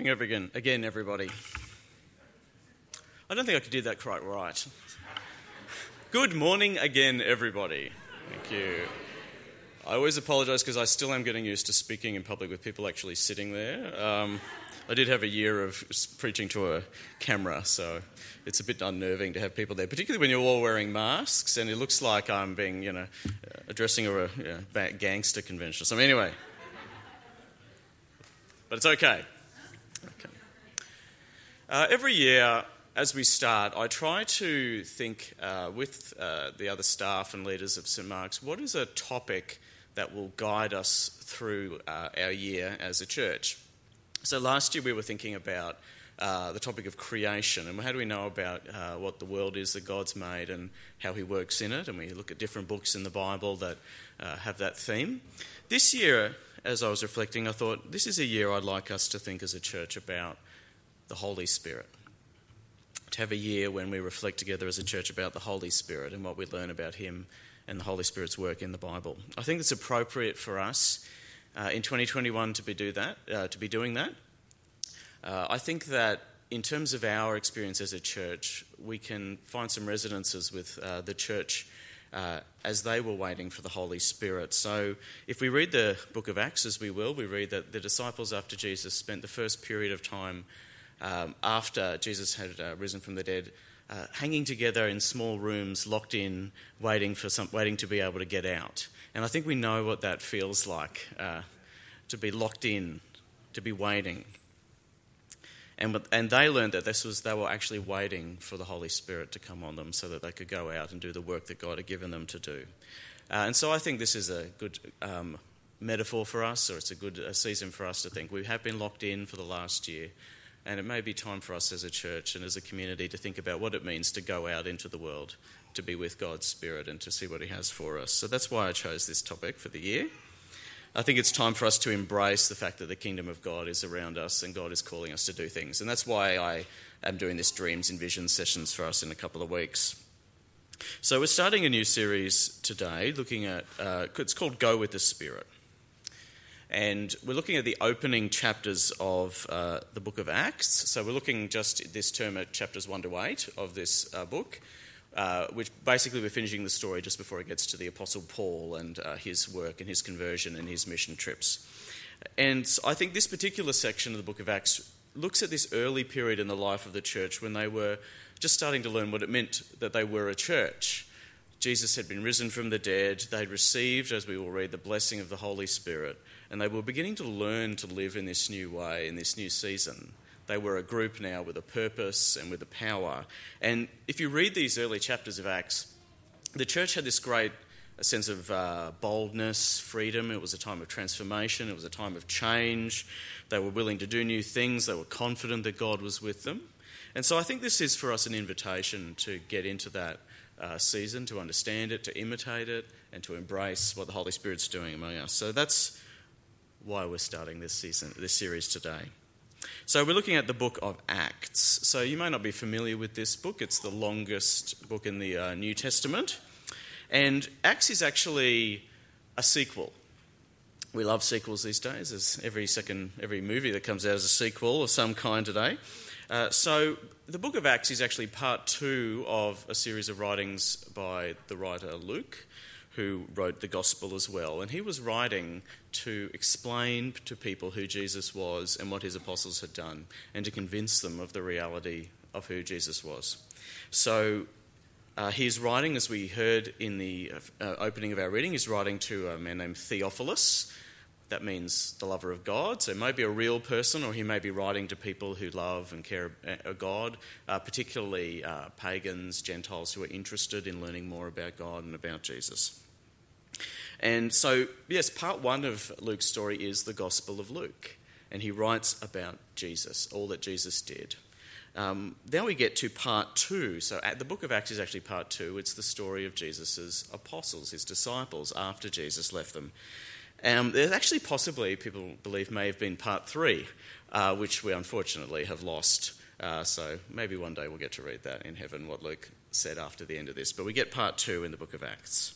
Morning, again, again, everybody. I don't think I could do that quite right. Good morning again, everybody. Thank you. I always apologise because I still am getting used to speaking in public with people actually sitting there. Um, I did have a year of preaching to a camera, so it's a bit unnerving to have people there, particularly when you're all wearing masks and it looks like I'm being, you know, addressing a you know, gangster convention. So anyway, but it's okay. Okay. Uh, every year, as we start, I try to think uh, with uh, the other staff and leaders of St Mark's what is a topic that will guide us through uh, our year as a church. So last year we were thinking about uh, the topic of creation and how do we know about uh, what the world is that God's made and how He works in it. And we look at different books in the Bible that have that theme. This year, as I was reflecting, I thought this is a year I'd like us to think as a church about the Holy Spirit. To have a year when we reflect together as a church about the Holy Spirit and what we learn about Him and the Holy Spirit's work in the Bible. I think it's appropriate for us uh, in 2021 to be do that, uh, to be doing that. Uh, I think that in terms of our experience as a church, we can find some resonances with uh, the church uh, as they were waiting for the Holy Spirit. So, if we read the book of Acts, as we will, we read that the disciples, after Jesus, spent the first period of time um, after Jesus had uh, risen from the dead. Uh, hanging together in small rooms, locked in, waiting for some, waiting to be able to get out. And I think we know what that feels like uh, to be locked in, to be waiting. And, and they learned that this was, they were actually waiting for the Holy Spirit to come on them so that they could go out and do the work that God had given them to do. Uh, and so I think this is a good um, metaphor for us, or it's a good a season for us to think. We have been locked in for the last year, and it may be time for us as a church and as a community to think about what it means to go out into the world, to be with God's Spirit, and to see what He has for us. So that's why I chose this topic for the year. I think it's time for us to embrace the fact that the kingdom of God is around us and God is calling us to do things. And that's why I am doing this Dreams and Visions sessions for us in a couple of weeks. So we're starting a new series today looking at, uh, it's called Go with the Spirit. And we're looking at the opening chapters of uh, the book of Acts. So we're looking just this term at chapters 1 to 8 of this uh, book. Uh, which basically we're finishing the story just before it gets to the Apostle Paul and uh, his work and his conversion and his mission trips. And I think this particular section of the book of Acts looks at this early period in the life of the church when they were just starting to learn what it meant that they were a church. Jesus had been risen from the dead, they'd received, as we will read, the blessing of the Holy Spirit, and they were beginning to learn to live in this new way, in this new season. They were a group now with a purpose and with a power. And if you read these early chapters of Acts, the church had this great sense of uh, boldness, freedom. It was a time of transformation, it was a time of change. They were willing to do new things, they were confident that God was with them. And so I think this is for us an invitation to get into that uh, season, to understand it, to imitate it, and to embrace what the Holy Spirit's doing among us. So that's why we're starting this season, this series today. So, we're looking at the book of Acts. So, you may not be familiar with this book, it's the longest book in the uh, New Testament. And Acts is actually a sequel. We love sequels these days. There's every second, every movie that comes out is a sequel of some kind today. Uh, so, the book of Acts is actually part two of a series of writings by the writer Luke who wrote the gospel as well. And he was writing to explain to people who Jesus was and what his apostles had done, and to convince them of the reality of who Jesus was. So uh, he's writing, as we heard in the uh, opening of our reading, he's writing to a man named Theophilus. That means the lover of God. So it may be a real person, or he may be writing to people who love and care about God, uh, particularly uh, pagans, Gentiles who are interested in learning more about God and about Jesus. And so, yes, part one of Luke's story is the Gospel of Luke. And he writes about Jesus, all that Jesus did. Um, then we get to part two. So, the book of Acts is actually part two. It's the story of Jesus' apostles, his disciples, after Jesus left them. Um, there's actually possibly, people believe, may have been part three, uh, which we unfortunately have lost. Uh, so maybe one day we'll get to read that in heaven, what Luke said after the end of this. But we get part two in the book of Acts.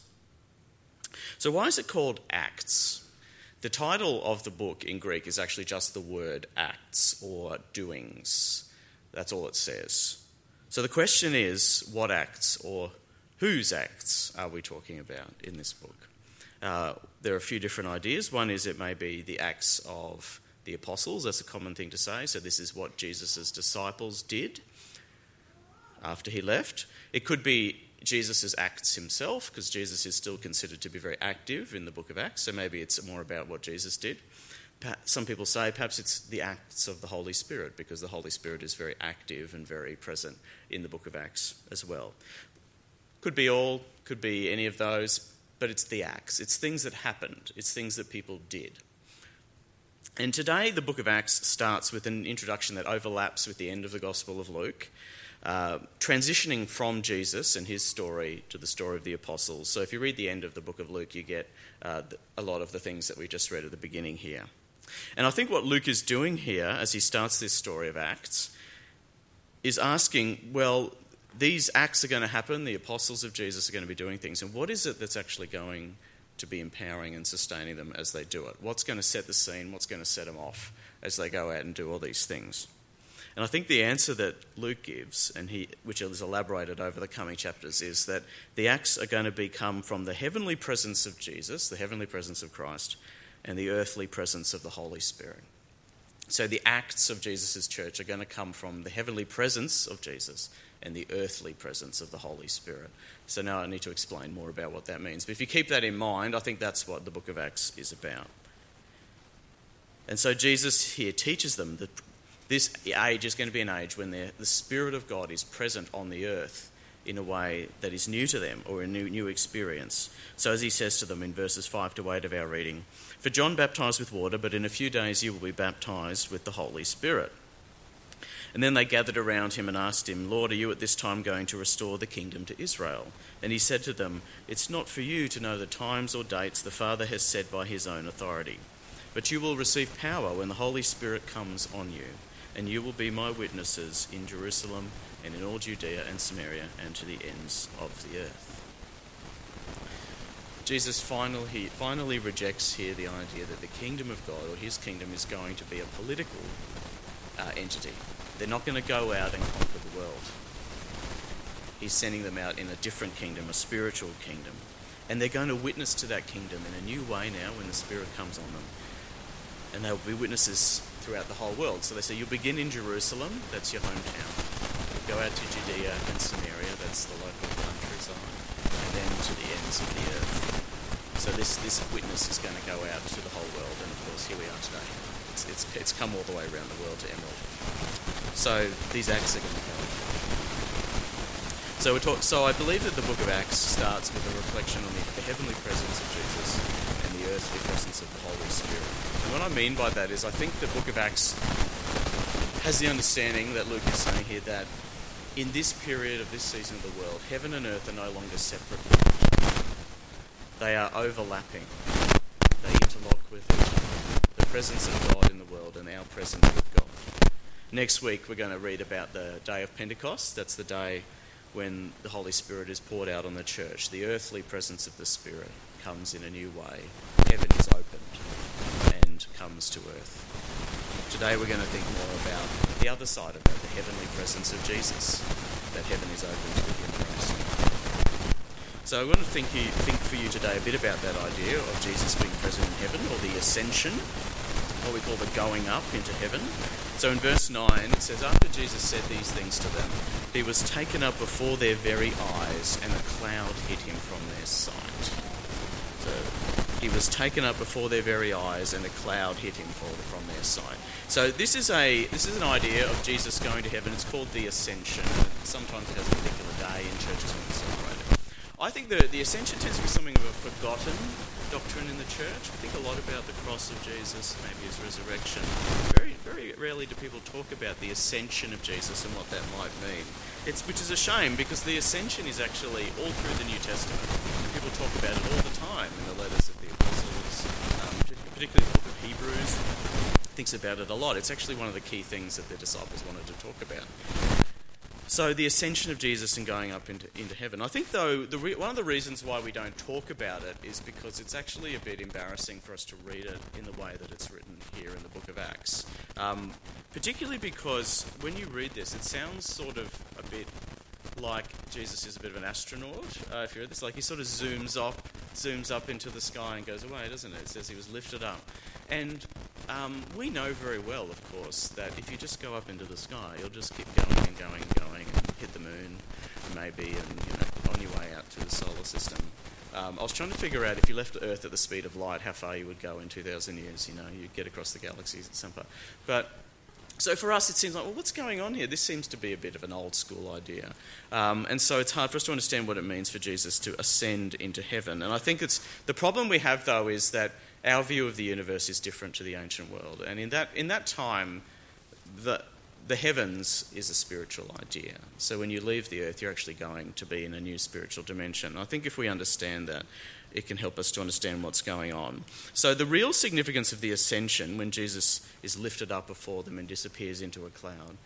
So, why is it called Acts? The title of the book in Greek is actually just the word acts or doings. That's all it says. So the question is what acts or whose acts are we talking about in this book? Uh, there are a few different ideas. One is it may be the acts of the apostles. That's a common thing to say. So this is what Jesus' disciples did after he left. It could be Jesus' acts himself, because Jesus is still considered to be very active in the book of Acts, so maybe it's more about what Jesus did. Some people say perhaps it's the acts of the Holy Spirit, because the Holy Spirit is very active and very present in the book of Acts as well. Could be all, could be any of those, but it's the acts. It's things that happened, it's things that people did. And today, the book of Acts starts with an introduction that overlaps with the end of the Gospel of Luke. Uh, transitioning from Jesus and his story to the story of the apostles. So, if you read the end of the book of Luke, you get uh, a lot of the things that we just read at the beginning here. And I think what Luke is doing here as he starts this story of Acts is asking, well, these acts are going to happen, the apostles of Jesus are going to be doing things, and what is it that's actually going to be empowering and sustaining them as they do it? What's going to set the scene? What's going to set them off as they go out and do all these things? And I think the answer that Luke gives, and he, which is elaborated over the coming chapters, is that the acts are going to become from the heavenly presence of Jesus, the heavenly presence of Christ, and the earthly presence of the Holy Spirit. So the acts of Jesus' church are going to come from the heavenly presence of Jesus and the earthly presence of the Holy Spirit. So now I need to explain more about what that means. But if you keep that in mind, I think that's what the book of Acts is about. And so Jesus here teaches them that this age is going to be an age when the Spirit of God is present on the earth in a way that is new to them or a new, new experience. So, as he says to them in verses 5 to 8 of our reading, For John baptized with water, but in a few days you will be baptized with the Holy Spirit. And then they gathered around him and asked him, Lord, are you at this time going to restore the kingdom to Israel? And he said to them, It's not for you to know the times or dates the Father has said by his own authority, but you will receive power when the Holy Spirit comes on you and you will be my witnesses in Jerusalem and in all Judea and Samaria and to the ends of the earth. Jesus finally, finally rejects here the idea that the kingdom of God or his kingdom is going to be a political uh, entity. They're not going to go out and conquer the world. He's sending them out in a different kingdom, a spiritual kingdom. And they're going to witness to that kingdom in a new way now when the Spirit comes on them. And they'll be witnesses throughout the whole world. So they say you'll begin in Jerusalem, that's your hometown. Go out to Judea and Samaria, that's the local countryside, and then to the ends of the earth. So this, this witness is going to go out to the whole world, and of course here we are today. It's, it's, it's come all the way around the world to Emerald. So these acts are going to go. So, we talk, so I believe that the book of Acts starts with a reflection on the, the heavenly presence of Jesus and the earthly presence of the Holy Spirit. And what I mean by that is, I think the book of Acts has the understanding that Luke is saying here that in this period of this season of the world, heaven and earth are no longer separate They are overlapping. They interlock with each other. The presence of God in the world and our presence with God. Next week, we're going to read about the day of Pentecost. That's the day when the Holy Spirit is poured out on the church. The earthly presence of the Spirit comes in a new way. Heaven is opened and comes to earth. Today we're going to think more about the other side of that, the heavenly presence of Jesus, that heaven is open to him Christ. So I want to think, you, think for you today a bit about that idea of Jesus being present in heaven, or the ascension, what we call the going up into heaven. So in verse 9, it says, After Jesus said these things to them, he was taken up before their very eyes, and a cloud hid him from their sight. So he was taken up before their very eyes, and a cloud hid him from their sight. So this is a this is an idea of Jesus going to heaven. It's called the ascension. Sometimes it has a particular day in churches when it's celebrated. I think the the ascension tends to be something of a forgotten doctrine in the church. We think a lot about the cross of Jesus, maybe his resurrection. Very very rarely do people talk about the ascension of Jesus and what that might mean. It's which is a shame because the ascension is actually all through the New Testament. People talk about it all the time in the letters of the apostles, um, particularly the book of Hebrews, thinks about it a lot. It's actually one of the key things that the disciples wanted to talk about. So, the ascension of Jesus and going up into, into heaven. I think, though, the re- one of the reasons why we don't talk about it is because it's actually a bit embarrassing for us to read it in the way that it's written here in the book of Acts. Um, particularly because when you read this, it sounds sort of a bit like Jesus is a bit of an astronaut. Uh, if you read this, like he sort of zooms up, zooms up into the sky and goes away, doesn't it? It says he was lifted up, and um, we know very well, of course, that if you just go up into the sky, you'll just keep going and going and going and hit the moon, maybe, and you know, on your way out to the solar system. Um, I was trying to figure out if you left Earth at the speed of light, how far you would go in 2,000 years. You know, you'd get across the galaxies at some point. But so for us, it seems like, well, what's going on here? This seems to be a bit of an old school idea. Um, and so it's hard for us to understand what it means for Jesus to ascend into heaven. And I think it's the problem we have, though, is that our view of the universe is different to the ancient world. And in that, in that time, the, the heavens is a spiritual idea. So when you leave the earth, you're actually going to be in a new spiritual dimension. I think if we understand that, it can help us to understand what's going on. So, the real significance of the ascension, when Jesus is lifted up before them and disappears into a cloud,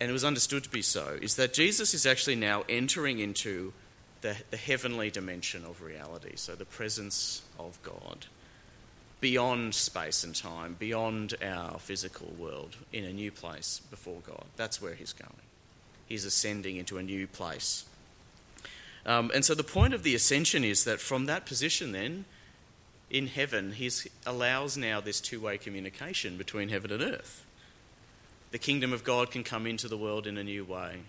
and it was understood to be so, is that Jesus is actually now entering into the, the heavenly dimension of reality, so the presence of God beyond space and time, beyond our physical world, in a new place before God. That's where he's going. He's ascending into a new place. Um, and so the point of the ascension is that from that position, then, in heaven, he allows now this two way communication between heaven and earth. The kingdom of God can come into the world in a new way,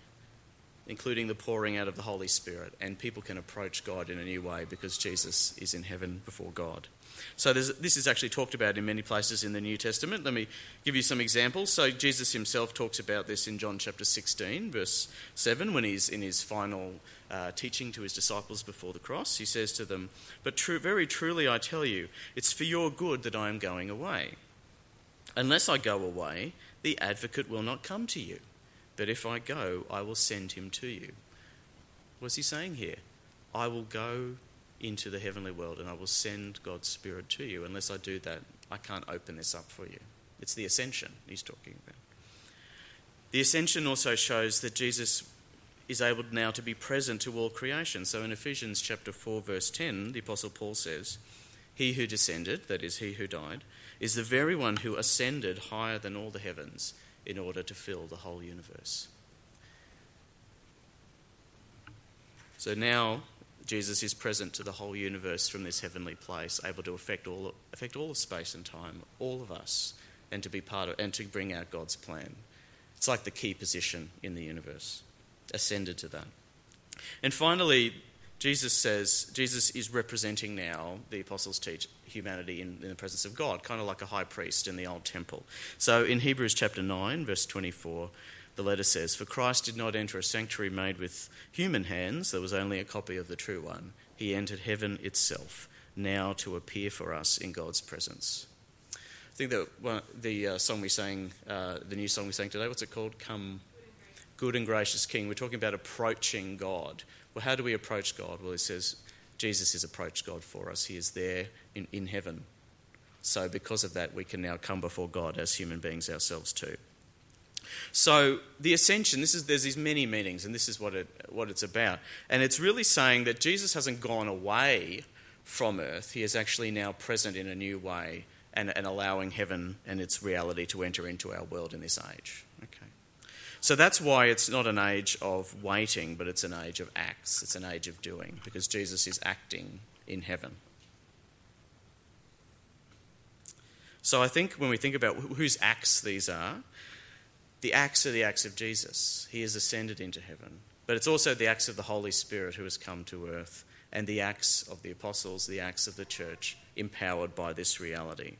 including the pouring out of the Holy Spirit, and people can approach God in a new way because Jesus is in heaven before God. So this is actually talked about in many places in the New Testament. Let me give you some examples. So Jesus himself talks about this in John chapter 16, verse 7, when he's in his final uh, teaching to his disciples before the cross. He says to them, But true, very truly I tell you, it's for your good that I am going away. Unless I go away, the advocate will not come to you. But if I go, I will send him to you. What's he saying here? I will go into the heavenly world and I will send God's Spirit to you. Unless I do that, I can't open this up for you. It's the ascension he's talking about. The ascension also shows that Jesus is able now to be present to all creation. So in Ephesians chapter 4 verse 10, the apostle Paul says, "He who descended, that is he who died, is the very one who ascended higher than all the heavens in order to fill the whole universe." So now Jesus is present to the whole universe from this heavenly place, able to affect all, affect all of space and time, all of us, and to be part of and to bring out God's plan. It's like the key position in the universe, ascended to that. And finally, Jesus says Jesus is representing now the apostles teach humanity in, in, the presence of God, kind of like a high priest in the old temple. So in Hebrews chapter 9, verse 24, the letter says, For Christ did not enter a sanctuary made with human hands, there was only a copy of the true one. He entered heaven itself, now to appear for us in God's presence. I think that well, the uh, song we sang, uh, the new song we sang today, what's it called? Come, good and gracious King. We're talking about approaching God. Well, how do we approach God? Well, he says Jesus has approached God for us. He is there in, in heaven. So, because of that, we can now come before God as human beings ourselves too. So the ascension, this is there's these many meanings, and this is what it what it's about. And it's really saying that Jesus hasn't gone away from earth; he is actually now present in a new way and, and allowing heaven and its reality to enter into our world in this age. Okay. So that's why it's not an age of waiting, but it's an age of acts. It's an age of doing, because Jesus is acting in heaven. So I think when we think about whose acts these are, the acts are the acts of Jesus. He has ascended into heaven. But it's also the acts of the Holy Spirit who has come to earth, and the acts of the apostles, the acts of the church, empowered by this reality.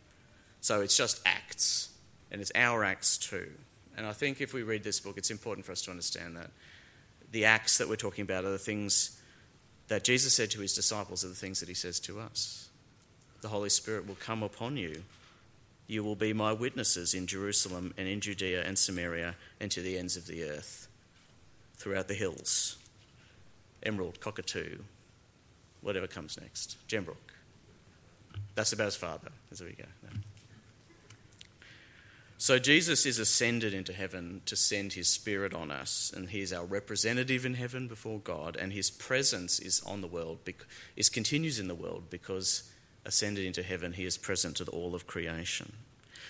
So it's just acts, and it's our acts too. And I think if we read this book, it's important for us to understand that the acts that we're talking about are the things that Jesus said to his disciples, are the things that he says to us. The Holy Spirit will come upon you you will be my witnesses in Jerusalem and in Judea and Samaria and to the ends of the earth, throughout the hills, Emerald, Cockatoo, whatever comes next, Gembrook. That's about as far, though, as we go. No. So Jesus is ascended into heaven to send his spirit on us, and he is our representative in heaven before God, and his presence is on the world, is continues in the world because ascended into heaven, he is present to the all of creation.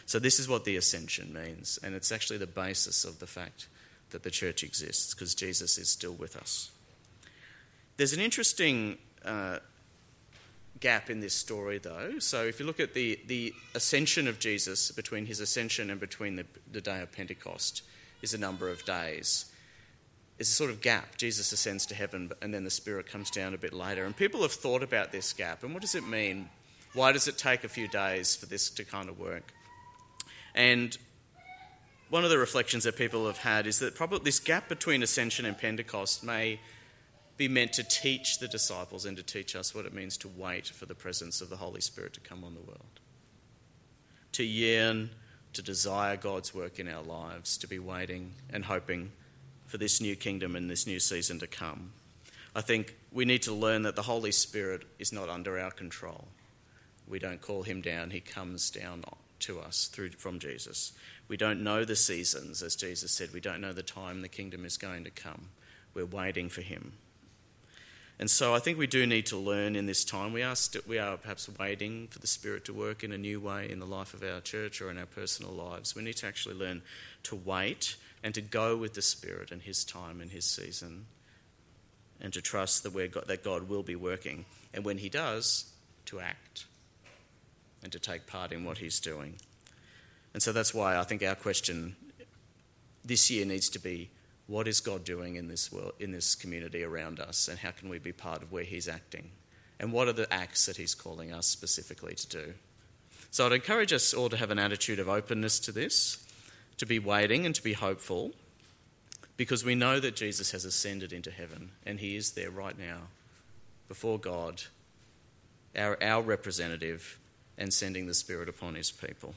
So this is what the ascension means, and it's actually the basis of the fact that the church exists because Jesus is still with us. There's an interesting uh, gap in this story, though. So if you look at the, the ascension of Jesus, between his ascension and between the, the day of Pentecost, is a number of days. It's a sort of gap. Jesus ascends to heaven, and then the Spirit comes down a bit later. And people have thought about this gap, and what does it mean? Why does it take a few days for this to kind of work? And one of the reflections that people have had is that probably this gap between ascension and Pentecost may be meant to teach the disciples and to teach us what it means to wait for the presence of the Holy Spirit to come on the world. To yearn, to desire God's work in our lives, to be waiting and hoping for this new kingdom and this new season to come. I think we need to learn that the Holy Spirit is not under our control. We don't call him down, he comes down to us through from Jesus. We don't know the seasons, as Jesus said. We don't know the time the kingdom is going to come. We're waiting for him. And so I think we do need to learn in this time. We are, st- we are perhaps waiting for the Spirit to work in a new way in the life of our church or in our personal lives. We need to actually learn to wait and to go with the Spirit and His time and His season and to trust that, God, that God will be working. And when He does, to act and to take part in what He's doing. And so that's why I think our question this year needs to be what is God doing in this world, in this community around us, and how can we be part of where He's acting? And what are the acts that He's calling us specifically to do? So I'd encourage us all to have an attitude of openness to this, to be waiting and to be hopeful, because we know that Jesus has ascended into heaven and He is there right now before God, our, our representative, and sending the Spirit upon His people.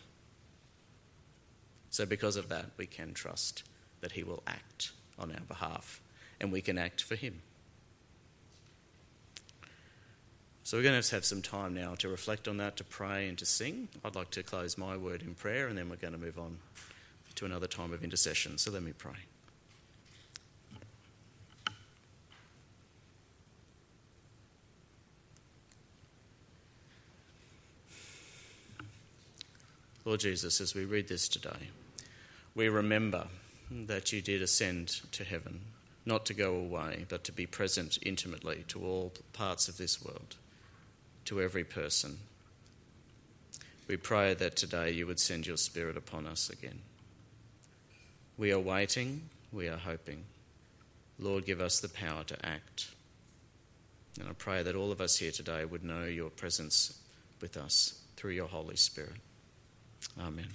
So, because of that, we can trust that He will act on our behalf and we can act for Him. So, we're going to have some time now to reflect on that, to pray and to sing. I'd like to close my word in prayer and then we're going to move on to another time of intercession. So, let me pray. Lord Jesus, as we read this today, we remember that you did ascend to heaven, not to go away, but to be present intimately to all parts of this world, to every person. We pray that today you would send your Spirit upon us again. We are waiting, we are hoping. Lord, give us the power to act. And I pray that all of us here today would know your presence with us through your Holy Spirit. Amen.